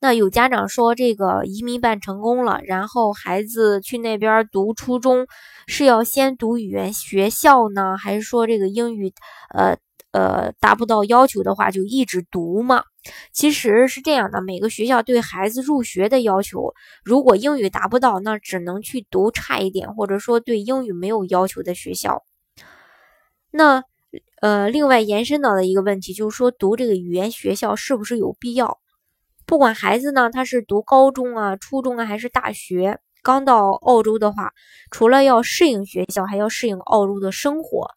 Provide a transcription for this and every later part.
那有家长说，这个移民办成功了，然后孩子去那边读初中，是要先读语言学校呢，还是说这个英语，呃呃达不到要求的话就一直读吗？其实是这样的，每个学校对孩子入学的要求，如果英语达不到，那只能去读差一点，或者说对英语没有要求的学校。那呃，另外延伸到的一个问题就是说，读这个语言学校是不是有必要？不管孩子呢，他是读高中啊、初中啊，还是大学，刚到澳洲的话，除了要适应学校，还要适应澳洲的生活。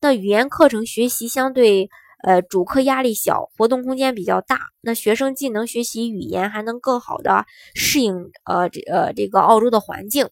那语言课程学习相对，呃，主课压力小，活动空间比较大。那学生既能学习语言，还能更好的适应，呃，这呃这个澳洲的环境。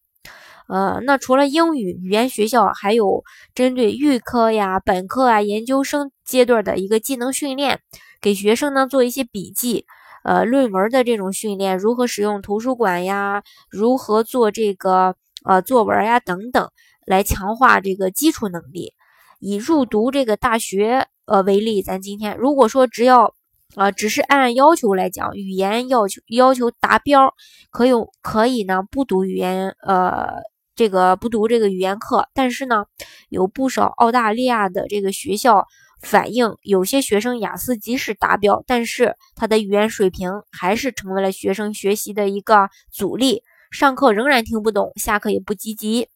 呃，那除了英语语言学校，还有针对预科呀、本科啊、研究生阶段的一个技能训练，给学生呢做一些笔记。呃，论文的这种训练，如何使用图书馆呀？如何做这个呃作文呀？等等，来强化这个基础能力。以入读这个大学呃为例，咱今天如果说只要呃只是按要求来讲，语言要求要求达标，可有可以呢不读语言呃这个不读这个语言课，但是呢有不少澳大利亚的这个学校。反映有些学生雅思即使达标，但是他的语言水平还是成为了学生学习的一个阻力，上课仍然听不懂，下课也不积极，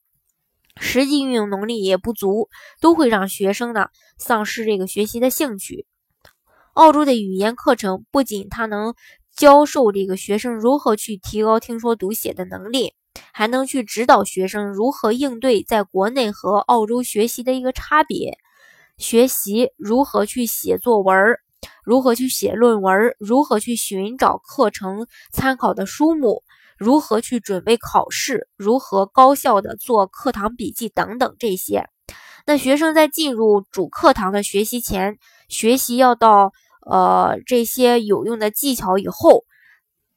实际运用能力也不足，都会让学生呢丧失这个学习的兴趣。澳洲的语言课程不仅它能教授这个学生如何去提高听说读写的能力，还能去指导学生如何应对在国内和澳洲学习的一个差别。学习如何去写作文，如何去写论文，如何去寻找课程参考的书目，如何去准备考试，如何高效的做课堂笔记等等这些。那学生在进入主课堂的学习前，学习要到呃这些有用的技巧以后，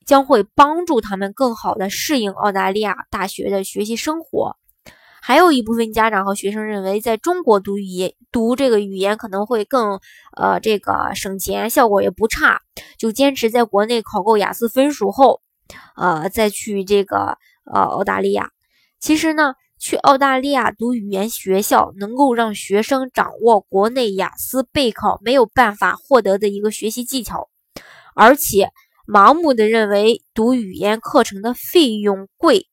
将会帮助他们更好的适应澳大利亚大学的学习生活。还有一部分家长和学生认为，在中国读语言读这个语言可能会更呃这个省钱，效果也不差，就坚持在国内考够雅思分数后，呃再去这个呃澳大利亚。其实呢，去澳大利亚读语言学校，能够让学生掌握国内雅思备考没有办法获得的一个学习技巧，而且盲目的认为读语言课程的费用贵。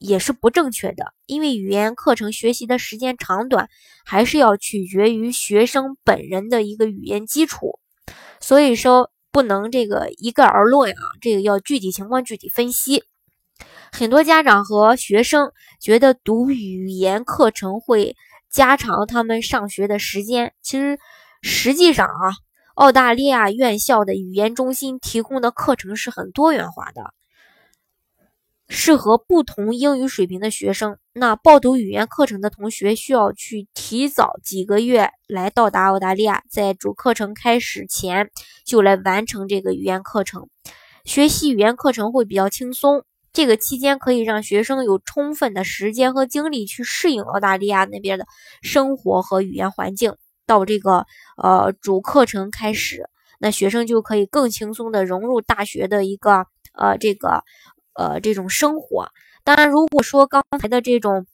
也是不正确的，因为语言课程学习的时间长短还是要取决于学生本人的一个语言基础，所以说不能这个一概而论啊，这个要具体情况具体分析。很多家长和学生觉得读语言课程会加长他们上学的时间，其实实际上啊，澳大利亚院校的语言中心提供的课程是很多元化的。适合不同英语水平的学生。那报读语言课程的同学需要去提早几个月来到达澳大利亚，在主课程开始前就来完成这个语言课程。学习语言课程会比较轻松，这个期间可以让学生有充分的时间和精力去适应澳大利亚那边的生活和语言环境。到这个呃主课程开始，那学生就可以更轻松的融入大学的一个呃这个。呃，这种生活，当然，如果说刚才的这种，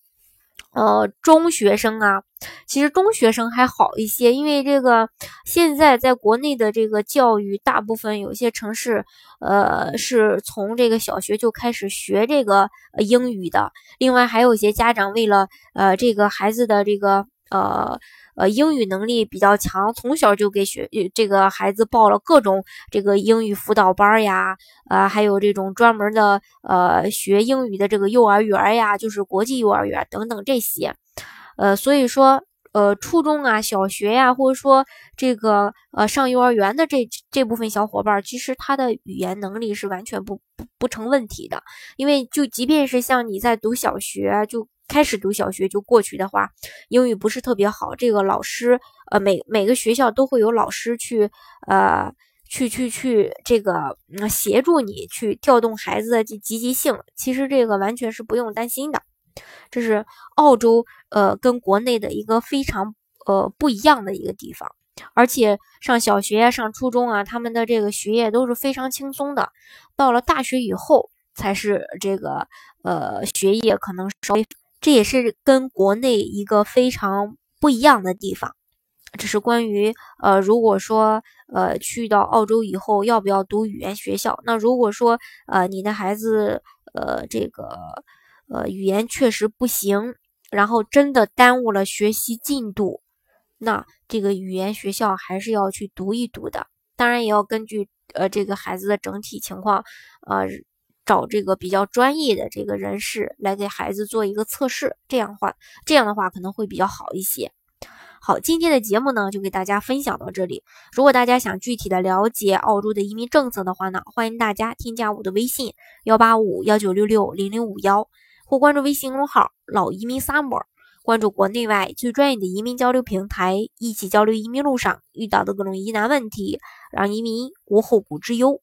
呃，中学生啊，其实中学生还好一些，因为这个现在在国内的这个教育，大部分有些城市，呃，是从这个小学就开始学这个英语的。另外，还有一些家长为了呃这个孩子的这个呃。呃，英语能力比较强，从小就给学这个孩子报了各种这个英语辅导班呀，啊，还有这种专门的呃学英语的这个幼儿园呀，就是国际幼儿园等等这些，呃，所以说呃初中啊、小学呀，或者说这个呃上幼儿园的这这部分小伙伴，其实他的语言能力是完全不不不成问题的，因为就即便是像你在读小学就。开始读小学就过去的话，英语不是特别好，这个老师呃每每个学校都会有老师去呃去去去这个协助你去调动孩子的积积极性。其实这个完全是不用担心的。这是澳洲呃跟国内的一个非常呃不一样的一个地方。而且上小学、上初中啊，他们的这个学业都是非常轻松的。到了大学以后，才是这个呃学业可能稍微，这也是跟国内一个非常不一样的地方。这是关于呃，如果说呃去到澳洲以后要不要读语言学校？那如果说呃你的孩子呃这个呃语言确实不行，然后真的耽误了学习进度。那这个语言学校还是要去读一读的，当然也要根据呃这个孩子的整体情况，呃找这个比较专业的这个人士来给孩子做一个测试，这样的话这样的话可能会比较好一些。好，今天的节目呢就给大家分享到这里。如果大家想具体的了解澳洲的移民政策的话呢，欢迎大家添加我的微信幺八五幺九六六零零五幺，或关注微信公众号老移民 summer。关注国内外最专业的移民交流平台，一起交流移民路上遇到的各种疑难问题，让移民无后顾之忧。